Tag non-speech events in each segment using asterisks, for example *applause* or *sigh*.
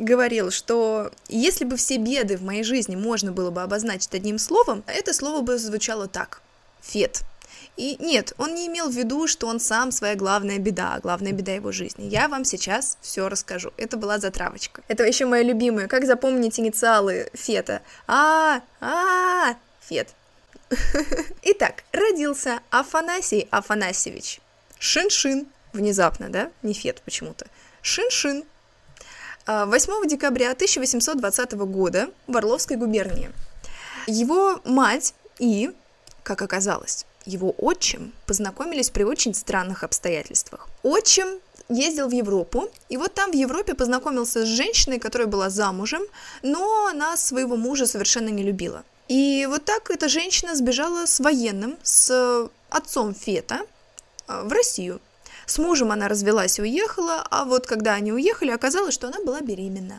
говорил, что если бы все беды в моей жизни можно было бы обозначить одним словом, это слово бы звучало так – Фет. И нет, он не имел в виду, что он сам своя главная беда, главная беда его жизни. Я вам сейчас все расскажу. Это была затравочка. Это еще моя любимая. Как запомнить инициалы Фета? А, а, Фет. *laughs* Итак, родился Афанасий Афанасьевич. Шиншин. Внезапно, да? Не Фет почему-то. Шиншин. 8 а, декабря 1820 года в Орловской губернии. Его мать и, как оказалось, его отчим познакомились при очень странных обстоятельствах. Отчим ездил в Европу, и вот там в Европе познакомился с женщиной, которая была замужем, но она своего мужа совершенно не любила. И вот так эта женщина сбежала с военным, с отцом Фета а, в Россию. С мужем она развелась и уехала, а вот когда они уехали, оказалось, что она была беременна.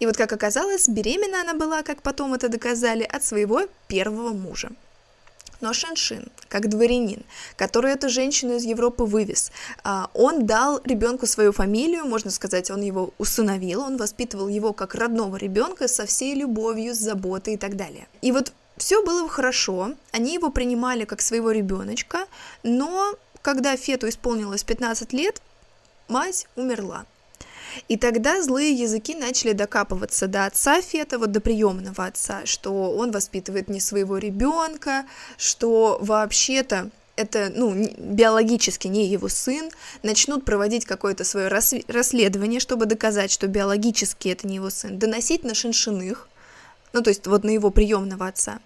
И вот как оказалось, беременна она была, как потом это доказали, от своего первого мужа. Но Шаншин, как дворянин, который эту женщину из Европы вывез, а, он дал ребенку свою фамилию, можно сказать, он его усыновил, он воспитывал его как родного ребенка со всей любовью, с заботой и так далее. И вот все было хорошо, они его принимали как своего ребеночка, но когда Фету исполнилось 15 лет, мать умерла. И тогда злые языки начали докапываться до отца Фета, вот до приемного отца, что он воспитывает не своего ребенка, что вообще-то это, ну, биологически не его сын, начнут проводить какое-то свое расследование, чтобы доказать, что биологически это не его сын, доносить на шиншиных, ну, то есть вот на его приемного отца.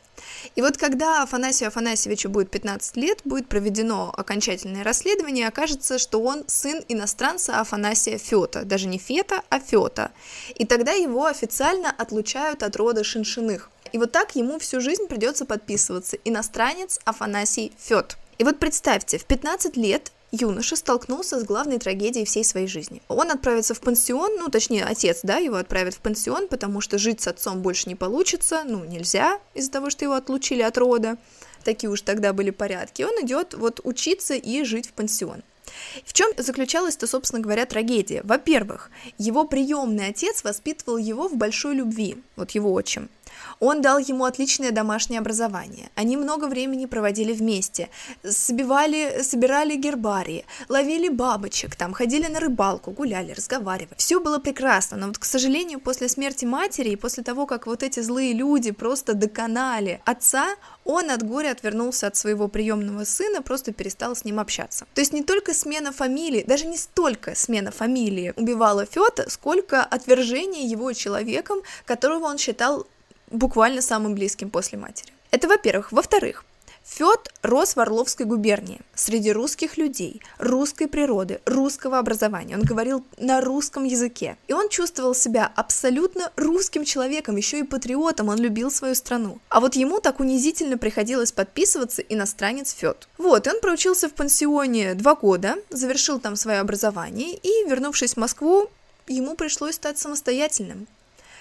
И вот когда Афанасию Афанасьевичу будет 15 лет, будет проведено окончательное расследование, окажется, что он сын иностранца Афанасия Фета, даже не Фета, а Фета. И тогда его официально отлучают от рода Шиншиных. И вот так ему всю жизнь придется подписываться иностранец Афанасий Фет. И вот представьте, в 15 лет юноша столкнулся с главной трагедией всей своей жизни. Он отправится в пансион, ну, точнее, отец, да, его отправит в пансион, потому что жить с отцом больше не получится, ну, нельзя из-за того, что его отлучили от рода, такие уж тогда были порядки. Он идет вот учиться и жить в пансион. В чем заключалась-то, собственно говоря, трагедия? Во-первых, его приемный отец воспитывал его в большой любви, вот его отчим. Он дал ему отличное домашнее образование. Они много времени проводили вместе, собивали, собирали гербарии, ловили бабочек, там ходили на рыбалку, гуляли, разговаривали. Все было прекрасно, но вот, к сожалению, после смерти матери и после того, как вот эти злые люди просто доконали отца, он от горя отвернулся от своего приемного сына, просто перестал с ним общаться. То есть не только смена фамилии, даже не столько смена фамилии убивала Фета, сколько отвержение его человеком, которого он считал буквально самым близким после матери. Это во-первых. Во-вторых, Фед рос в Орловской губернии, среди русских людей, русской природы, русского образования. Он говорил на русском языке. И он чувствовал себя абсолютно русским человеком, еще и патриотом, он любил свою страну. А вот ему так унизительно приходилось подписываться иностранец Фед. Вот, и он проучился в пансионе два года, завершил там свое образование, и, вернувшись в Москву, ему пришлось стать самостоятельным.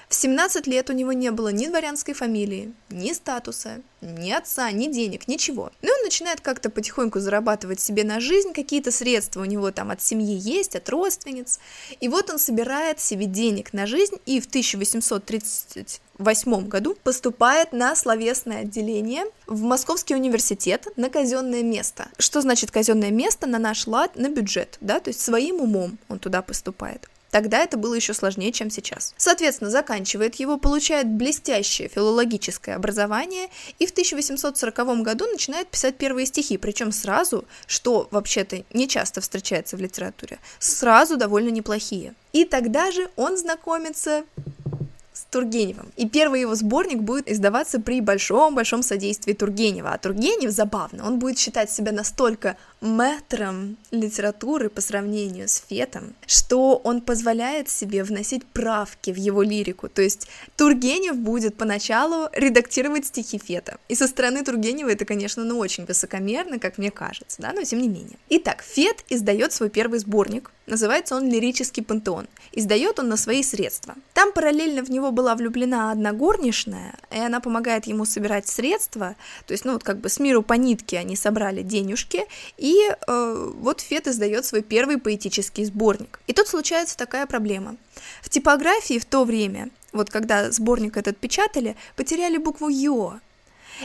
В 17 лет у него не было ни дворянской фамилии, ни статуса, ни отца, ни денег, ничего. Но он начинает как-то потихоньку зарабатывать себе на жизнь, какие-то средства у него там от семьи есть, от родственниц. И вот он собирает себе денег на жизнь и в 1838 году поступает на словесное отделение в Московский университет на казенное место. Что значит казенное место? На наш лад, на бюджет, да, то есть своим умом он туда поступает. Тогда это было еще сложнее, чем сейчас. Соответственно, заканчивает его, получает блестящее филологическое образование и в 1840 году начинает писать первые стихи, причем сразу, что вообще-то не часто встречается в литературе, сразу довольно неплохие. И тогда же он знакомится с Тургеневым. И первый его сборник будет издаваться при большом-большом содействии Тургенева. А Тургенев, забавно, он будет считать себя настолько мэтром литературы по сравнению с Фетом, что он позволяет себе вносить правки в его лирику. То есть Тургенев будет поначалу редактировать стихи Фета. И со стороны Тургенева это, конечно, ну очень высокомерно, как мне кажется, да, но тем не менее. Итак, Фет издает свой первый сборник, называется он «Лирический пантеон». Издает он на свои средства. Там параллельно в него была влюблена одна горничная, и она помогает ему собирать средства, то есть, ну, вот как бы с миру по нитке они собрали денежки, и э, вот Фет издает свой первый поэтический сборник. И тут случается такая проблема. В типографии в то время, вот когда сборник этот печатали, потеряли букву «ё»,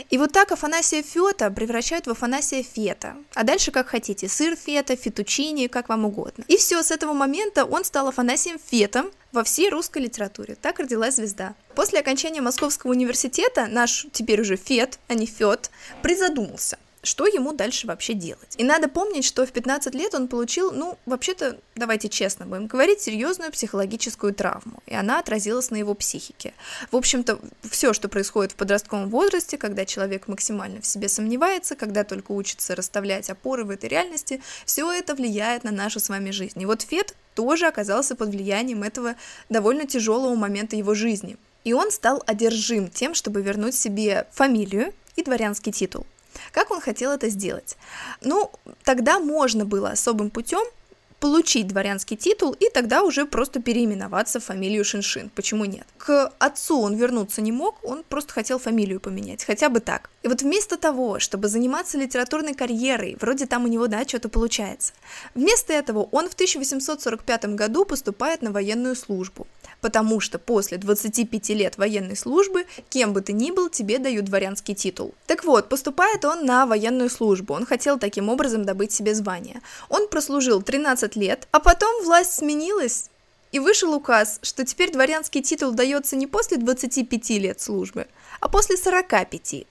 и вот так Афанасия Фета превращают в Афанасия Фета. А дальше как хотите, сыр Фета, фетучини, как вам угодно. И все, с этого момента он стал Афанасием Фетом во всей русской литературе. Так родилась звезда. После окончания Московского университета наш теперь уже Фет, а не Фет, призадумался – что ему дальше вообще делать. И надо помнить, что в 15 лет он получил, ну, вообще-то, давайте честно будем говорить, серьезную психологическую травму, и она отразилась на его психике. В общем-то, все, что происходит в подростковом возрасте, когда человек максимально в себе сомневается, когда только учится расставлять опоры в этой реальности, все это влияет на нашу с вами жизнь. И вот Фет тоже оказался под влиянием этого довольно тяжелого момента его жизни. И он стал одержим тем, чтобы вернуть себе фамилию и дворянский титул. Как он хотел это сделать? Ну, тогда можно было особым путем получить дворянский титул и тогда уже просто переименоваться в фамилию Шиншин. Почему нет? К отцу он вернуться не мог, он просто хотел фамилию поменять, хотя бы так. И вот вместо того, чтобы заниматься литературной карьерой, вроде там у него, да, что-то получается, вместо этого он в 1845 году поступает на военную службу потому что после 25 лет военной службы, кем бы ты ни был, тебе дают дворянский титул. Так вот, поступает он на военную службу, он хотел таким образом добыть себе звание. Он прослужил 13 лет, а потом власть сменилась, и вышел указ, что теперь дворянский титул дается не после 25 лет службы, а после 45.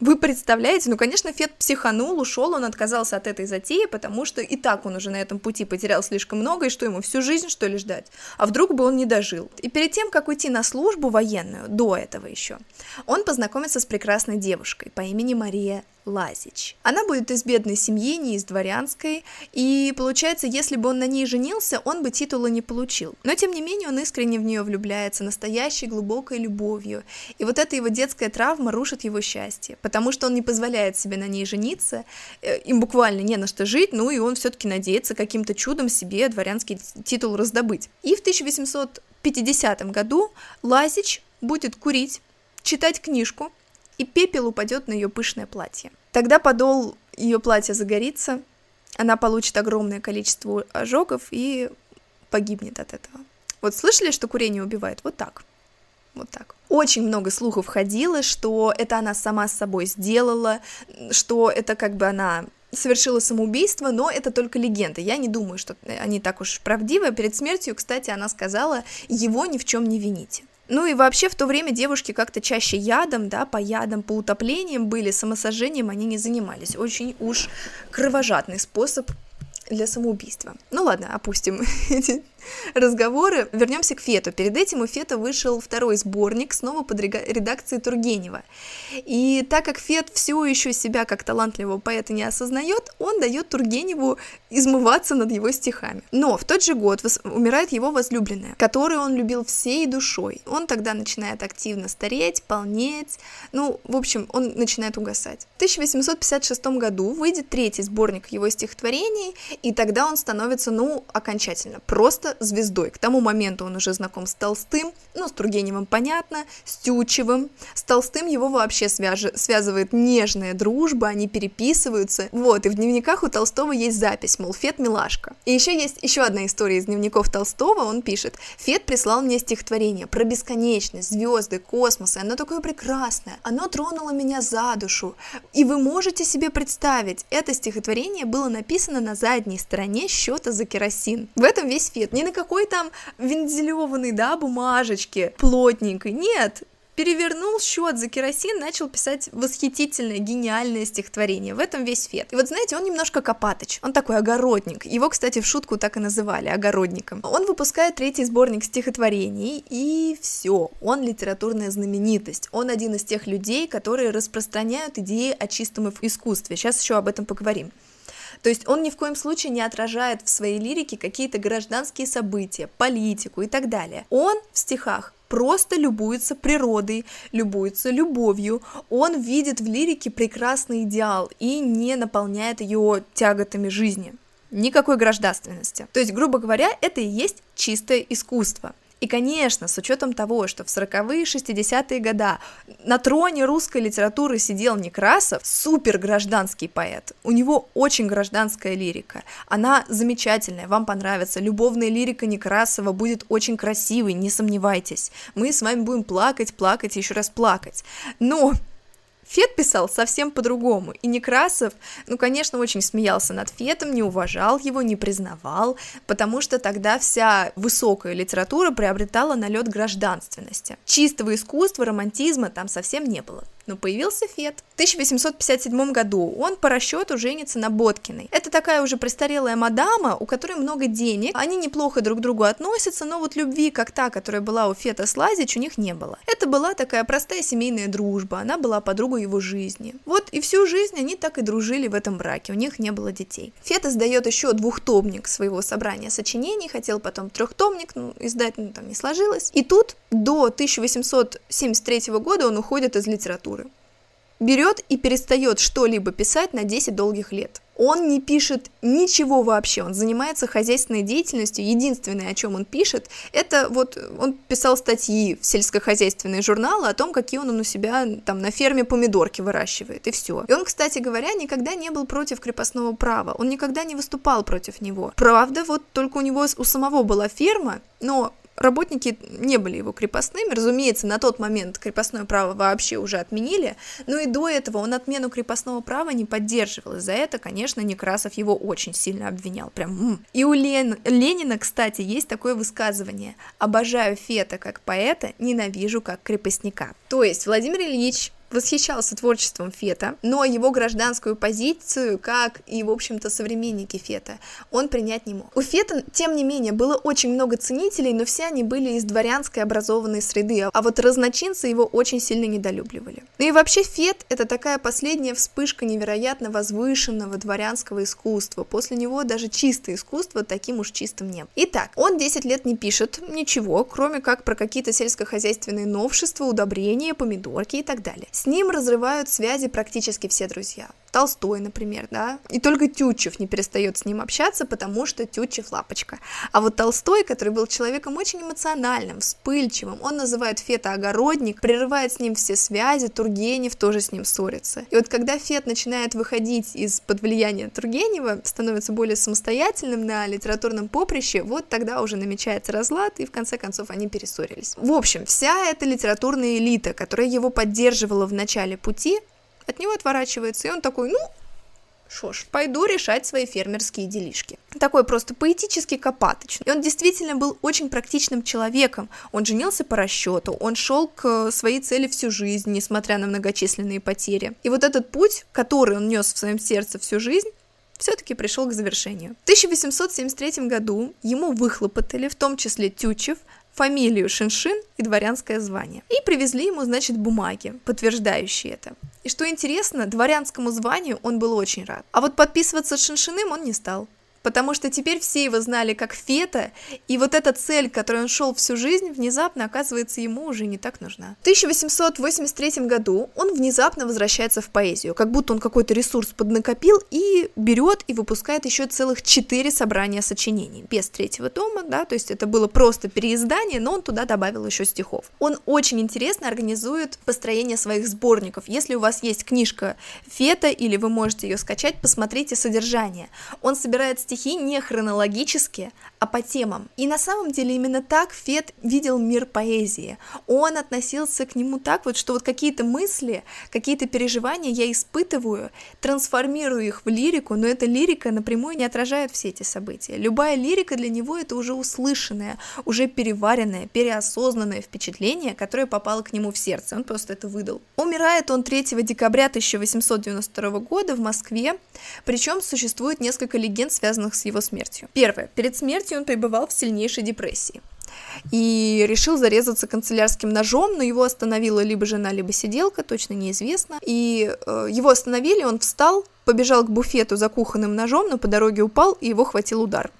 Вы представляете? Ну, конечно, Фет психанул, ушел, он отказался от этой затеи, потому что и так он уже на этом пути потерял слишком много, и что ему всю жизнь, что ли, ждать? А вдруг бы он не дожил? И перед тем, как уйти на службу военную, до этого еще, он познакомится с прекрасной девушкой по имени Мария Лазич. Она будет из бедной семьи, не из дворянской, и получается, если бы он на ней женился, он бы титула не получил. Но тем не менее он искренне в нее влюбляется, настоящей глубокой любовью, и вот эта его детская травма рушит его счастье, потому что он не позволяет себе на ней жениться, э, им буквально не на что жить, ну и он все-таки надеется каким-то чудом себе дворянский титул раздобыть. И в 1850 году Лазич будет курить, читать книжку, и пепел упадет на ее пышное платье. Тогда подол ее платья загорится, она получит огромное количество ожогов и погибнет от этого. Вот слышали, что курение убивает? Вот так. Вот так. Очень много слухов ходило, что это она сама с собой сделала, что это как бы она совершила самоубийство, но это только легенда. Я не думаю, что они так уж правдивы. Перед смертью, кстати, она сказала, его ни в чем не вините. Ну и вообще в то время девушки как-то чаще ядом, да, по ядам, по утоплениям были, самосожжением они не занимались. Очень уж кровожадный способ для самоубийства. Ну ладно, опустим эти *laughs* разговоры. Вернемся к Фету. Перед этим у Фета вышел второй сборник, снова под редакцией Тургенева. И так как Фет все еще себя как талантливого поэта не осознает, он дает Тургеневу измываться над его стихами. Но в тот же год умирает его возлюбленная, которую он любил всей душой. Он тогда начинает активно стареть, полнеть, ну, в общем, он начинает угасать. В 1856 году выйдет третий сборник его стихотворений, и тогда он становится, ну, окончательно, просто звездой. К тому моменту он уже знаком с Толстым, ну, с Тургеневым понятно, с Тютчевым. С Толстым его вообще свяж... связывает нежная дружба, они переписываются. Вот, и в дневниках у Толстого есть запись, мол, Фет милашка. И еще есть еще одна история из дневников Толстого, он пишет, Фет прислал мне стихотворение про бесконечность, звезды, космос, и оно такое прекрасное, оно тронуло меня за душу. И вы можете себе представить, это стихотворение было написано на задней стороне счета за керосин. В этом весь Фет. Не на какой там вензелеванной, да, бумажечке плотненькой. Нет, перевернул счет за керосин, начал писать восхитительное, гениальное стихотворение. В этом весь фет. И вот знаете, он немножко копатыч, он такой огородник. Его, кстати, в шутку так и называли, огородником. Он выпускает третий сборник стихотворений, и все, он литературная знаменитость. Он один из тех людей, которые распространяют идеи о чистом искусстве. Сейчас еще об этом поговорим. То есть он ни в коем случае не отражает в своей лирике какие-то гражданские события, политику и так далее. Он в стихах просто любуется природой, любуется любовью. Он видит в лирике прекрасный идеал и не наполняет ее тяготами жизни. Никакой гражданственности. То есть, грубо говоря, это и есть чистое искусство. И, конечно, с учетом того, что в 40-е, 60-е года на троне русской литературы сидел Некрасов, супер гражданский поэт. У него очень гражданская лирика. Она замечательная, вам понравится. Любовная лирика Некрасова будет очень красивой, не сомневайтесь. Мы с вами будем плакать, плакать и еще раз плакать. Но Фет писал совсем по-другому, и Некрасов, ну, конечно, очень смеялся над Фетом, не уважал его, не признавал, потому что тогда вся высокая литература приобретала налет гражданственности. Чистого искусства, романтизма там совсем не было но появился Фет. В 1857 году он по расчету женится на Боткиной. Это такая уже престарелая мадама, у которой много денег, они неплохо друг к другу относятся, но вот любви, как та, которая была у Фета с Лазич, у них не было. Это была такая простая семейная дружба, она была подругой его жизни. Вот и всю жизнь они так и дружили в этом браке, у них не было детей. Фета сдает еще двухтомник своего собрания сочинений, хотел потом трехтомник, но издать ну, там не сложилось. И тут до 1873 года он уходит из литературы берет и перестает что-либо писать на 10 долгих лет. Он не пишет ничего вообще, он занимается хозяйственной деятельностью. Единственное, о чем он пишет, это вот он писал статьи в сельскохозяйственные журналы о том, какие он у себя там на ферме помидорки выращивает, и все. И он, кстати говоря, никогда не был против крепостного права, он никогда не выступал против него. Правда, вот только у него у самого была ферма, но работники не были его крепостными, разумеется, на тот момент крепостное право вообще уже отменили, но и до этого он отмену крепостного права не поддерживал, и за это, конечно, Некрасов его очень сильно обвинял, прям м-м. И у Лен... Ленина, кстати, есть такое высказывание. «Обожаю Фета как поэта, ненавижу как крепостника». То есть Владимир Ильич восхищался творчеством Фета, но его гражданскую позицию, как и, в общем-то, современники Фета, он принять не мог. У Фета, тем не менее, было очень много ценителей, но все они были из дворянской образованной среды, а вот разночинцы его очень сильно недолюбливали. Ну и вообще Фет — это такая последняя вспышка невероятно возвышенного дворянского искусства. После него даже чистое искусство таким уж чистым не было. Итак, он 10 лет не пишет ничего, кроме как про какие-то сельскохозяйственные новшества, удобрения, помидорки и так далее. С ним разрывают связи практически все друзья. Толстой, например, да, и только Тютчев не перестает с ним общаться, потому что Тютчев лапочка. А вот Толстой, который был человеком очень эмоциональным, вспыльчивым, он называет Фета огородник, прерывает с ним все связи, Тургенев тоже с ним ссорится. И вот когда Фет начинает выходить из-под влияния Тургенева, становится более самостоятельным на литературном поприще, вот тогда уже намечается разлад, и в конце концов они перессорились. В общем, вся эта литературная элита, которая его поддерживала в начале пути, от него отворачивается, и он такой, ну, что ж, пойду решать свои фермерские делишки. Такой просто поэтический копатыч. И он действительно был очень практичным человеком. Он женился по расчету, он шел к своей цели всю жизнь, несмотря на многочисленные потери. И вот этот путь, который он нес в своем сердце всю жизнь, все-таки пришел к завершению. В 1873 году ему выхлопотали, в том числе Тютчев, фамилию Шиншин и дворянское звание. И привезли ему, значит, бумаги, подтверждающие это. И что интересно, дворянскому званию он был очень рад. А вот подписываться Шиншиным он не стал потому что теперь все его знали как Фета, и вот эта цель, к которой он шел всю жизнь, внезапно оказывается ему уже не так нужна. В 1883 году он внезапно возвращается в поэзию, как будто он какой-то ресурс поднакопил и берет и выпускает еще целых четыре собрания сочинений, без третьего тома, да, то есть это было просто переиздание, но он туда добавил еще стихов. Он очень интересно организует построение своих сборников. Если у вас есть книжка Фета, или вы можете ее скачать, посмотрите содержание. Он собирает стихи не хронологически, а по темам. И на самом деле именно так Фет видел мир поэзии. Он относился к нему так вот, что вот какие-то мысли, какие-то переживания я испытываю, трансформирую их в лирику, но эта лирика напрямую не отражает все эти события. Любая лирика для него это уже услышанное, уже переваренное, переосознанное впечатление, которое попало к нему в сердце. Он просто это выдал. Умирает он 3 декабря 1892 года в Москве, причем существует несколько легенд, связанных с его смертью. Первое. Перед смертью он пребывал в сильнейшей депрессии. и решил зарезаться канцелярским ножом, но его остановила либо жена, либо сиделка, точно неизвестно. И э, его остановили, он встал, побежал к буфету за кухонным ножом, но по дороге упал, и его хватил удар.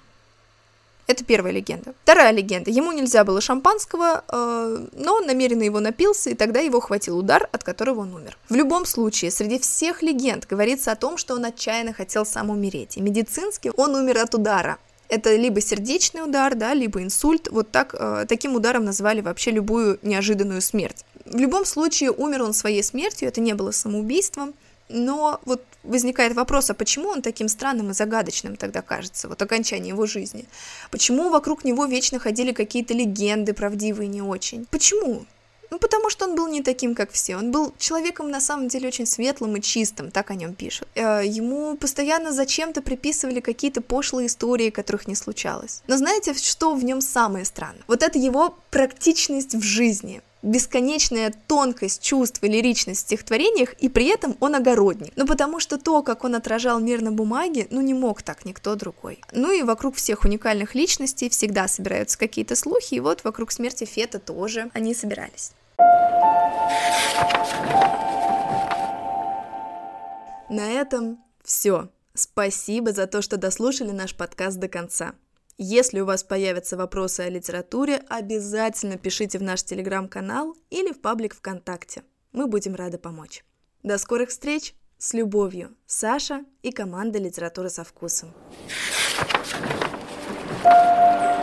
Это первая легенда. Вторая легенда. Ему нельзя было шампанского, э, но он намеренно его напился, и тогда его хватил удар, от которого он умер. В любом случае, среди всех легенд говорится о том, что он отчаянно хотел сам умереть. И медицински он умер от удара. Это либо сердечный удар, да, либо инсульт. Вот так, э, таким ударом назвали вообще любую неожиданную смерть. В любом случае, умер он своей смертью, это не было самоубийством. Но вот возникает вопрос, а почему он таким странным и загадочным тогда кажется, вот окончание его жизни? Почему вокруг него вечно ходили какие-то легенды, правдивые не очень? Почему? Ну, потому что он был не таким, как все. Он был человеком, на самом деле, очень светлым и чистым, так о нем пишут. Э, ему постоянно зачем-то приписывали какие-то пошлые истории, которых не случалось. Но знаете, что в нем самое странное? Вот это его практичность в жизни бесконечная тонкость чувств и лиричность в стихотворениях, и при этом он огородник. Ну, потому что то, как он отражал мир на бумаге, ну, не мог так никто другой. Ну, и вокруг всех уникальных личностей всегда собираются какие-то слухи, и вот вокруг смерти Фета тоже они собирались. На этом все. Спасибо за то, что дослушали наш подкаст до конца. Если у вас появятся вопросы о литературе, обязательно пишите в наш телеграм-канал или в паблик ВКонтакте. Мы будем рады помочь. До скорых встреч! С любовью, Саша и команда Литературы со вкусом». thank you